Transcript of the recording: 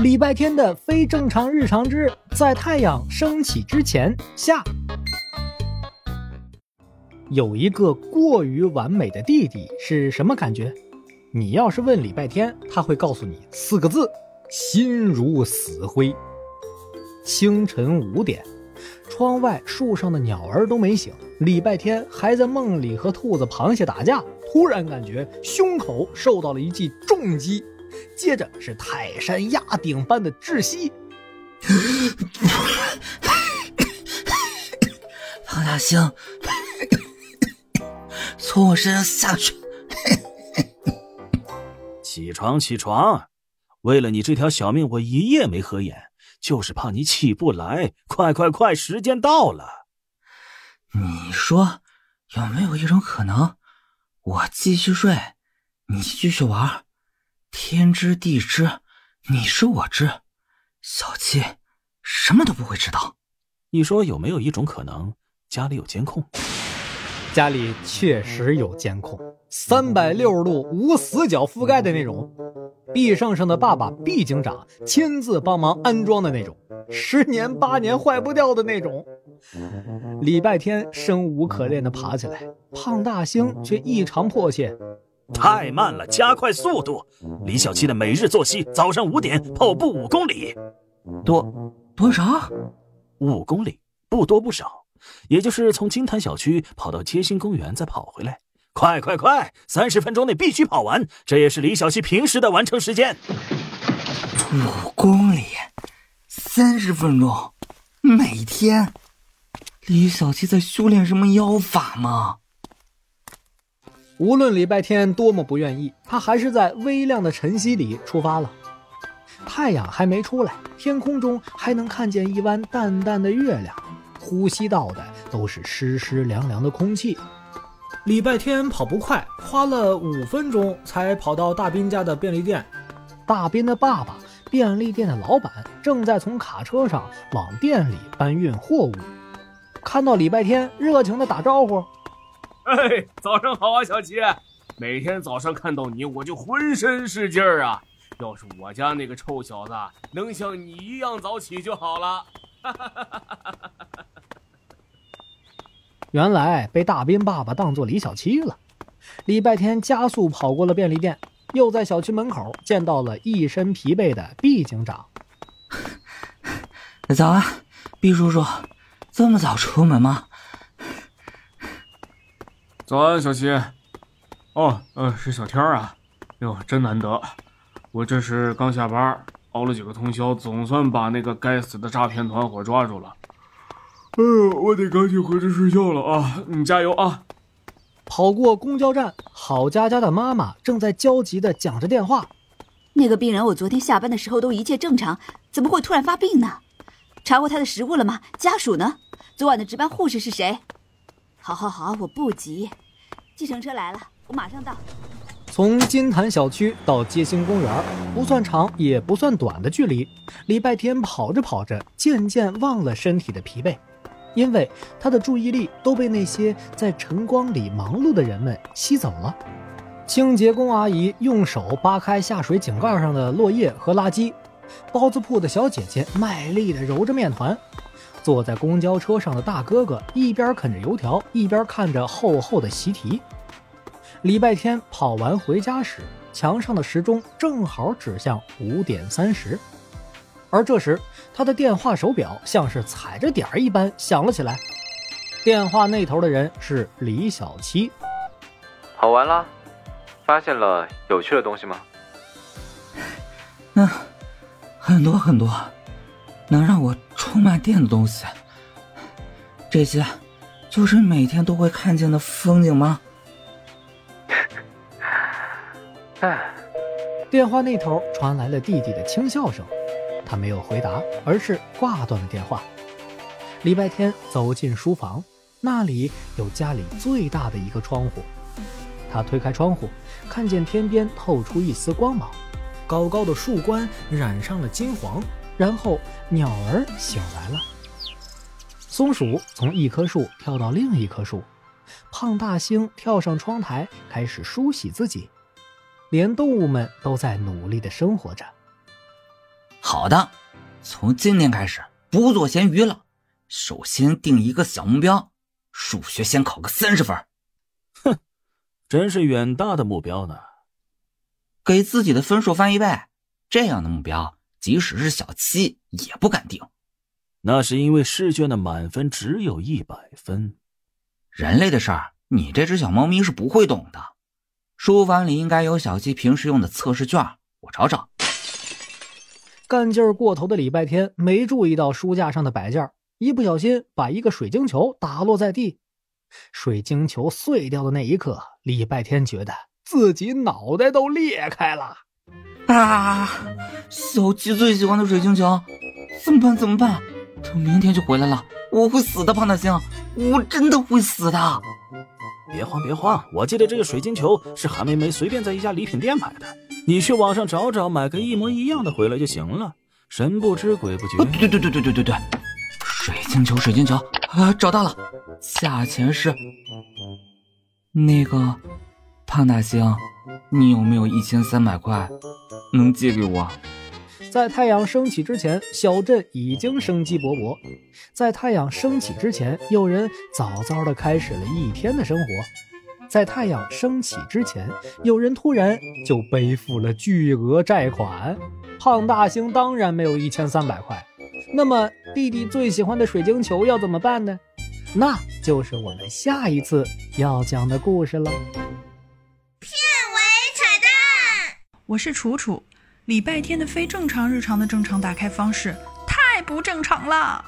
礼拜天的非正常日常之在太阳升起之前下。有一个过于完美的弟弟是什么感觉？你要是问礼拜天，他会告诉你四个字：心如死灰。清晨五点，窗外树上的鸟儿都没醒，礼拜天还在梦里和兔子、螃蟹打架，突然感觉胸口受到了一记重击。接着是泰山压顶般的窒息，庞大星，从我身上下去！起床，起床！为了你这条小命，我一夜没合眼，就是怕你起不来。快快快，时间到了！你说有没有一种可能，我继续睡，你继续玩？天知地知，你知我知，小七什么都不会知道。你说有没有一种可能，家里有监控？家里确实有监控，三百六十度无死角覆盖的那种，毕胜胜的爸爸毕警长亲自帮忙安装的那种，十年八年坏不掉的那种。礼拜天生无可恋的爬起来，胖大星却异常迫切。太慢了，加快速度！李小七的每日作息：早上五点跑步五公里，多多少？五公里，不多不少，也就是从金坛小区跑到街心公园再跑回来。快快快，三十分钟内必须跑完，这也是李小七平时的完成时间。五公里，三十分钟，每天。李小七在修炼什么妖法吗？无论礼拜天多么不愿意，他还是在微亮的晨曦里出发了。太阳还没出来，天空中还能看见一弯淡淡的月亮，呼吸到的都是湿湿凉凉的空气。礼拜天跑不快，花了五分钟才跑到大斌家的便利店。大斌的爸爸，便利店的老板，正在从卡车上往店里搬运货物。看到礼拜天，热情的打招呼。哎，早上好啊，小齐！每天早上看到你，我就浑身是劲儿啊。要是我家那个臭小子能像你一样早起就好了。原来被大斌爸爸当做李小七了。礼拜天加速跑过了便利店，又在小区门口见到了一身疲惫的毕警长。早啊，毕叔叔，这么早出门吗？早安，小七。哦，呃，是小天啊。哟，真难得。我这是刚下班，熬了几个通宵，总算把那个该死的诈骗团伙抓住了。哎呦，我得赶紧回去睡觉了啊！你加油啊！跑过公交站，郝佳佳的妈妈正在焦急的讲着电话。那个病人，我昨天下班的时候都一切正常，怎么会突然发病呢？查过他的食物了吗？家属呢？昨晚的值班护士是谁？好，好，好，我不急。计程车来了，我马上到。从金坛小区到街心公园，不算长也不算短的距离。礼拜天跑着跑着，渐渐忘了身体的疲惫，因为他的注意力都被那些在晨光里忙碌的人们吸走了。清洁工阿姨用手扒开下水井盖上的落叶和垃圾，包子铺的小姐姐卖力地揉着面团。坐在公交车上的大哥哥一边啃着油条，一边看着厚厚的习题。礼拜天跑完回家时，墙上的时钟正好指向五点三十，而这时他的电话手表像是踩着点儿一般响了起来。电话那头的人是李小七。跑完了，发现了有趣的东西吗？嗯，很多很多。能让我充满电的东西，这些就是每天都会看见的风景吗？哎，电话那头传来了弟弟的轻笑声，他没有回答，而是挂断了电话。礼拜天走进书房，那里有家里最大的一个窗户，他推开窗户，看见天边透出一丝光芒，高高的树冠染上了金黄。然后鸟儿醒来了，松鼠从一棵树跳到另一棵树，胖大星跳上窗台开始梳洗自己，连动物们都在努力的生活着。好的，从今天开始不做咸鱼了。首先定一个小目标，数学先考个三十分。哼，真是远大的目标呢。给自己的分数翻一倍，这样的目标，即使是小七也不敢定。那是因为试卷的满分只有一百分。人类的事儿，你这只小猫咪是不会懂的。书房里应该有小七平时用的测试卷，我找找。干劲儿过头的礼拜天没注意到书架上的摆件，一不小心把一个水晶球打落在地。水晶球碎掉的那一刻，礼拜天觉得自己脑袋都裂开了。啊！小七最喜欢的水晶球，怎么办？怎么办？他明天就回来了，我会死的，胖大星，我真的会死的。别慌，别慌，我记得这个水晶球是韩梅梅随便在一家礼品店买的，你去网上找找，买个一模一样的回来就行了。神不知鬼不觉。对对对对对对对，水晶球，水晶球啊，找到了，价钱是那个胖大星，你有没有一千三百块能借给我？在太阳升起之前，小镇已经生机勃勃。在太阳升起之前，有人早早的开始了一天的生活。在太阳升起之前，有人突然就背负了巨额债款。胖大星当然没有一千三百块。那么，弟弟最喜欢的水晶球要怎么办呢？那就是我们下一次要讲的故事了。我是楚楚。礼拜天的非正常日常的正常打开方式太不正常了。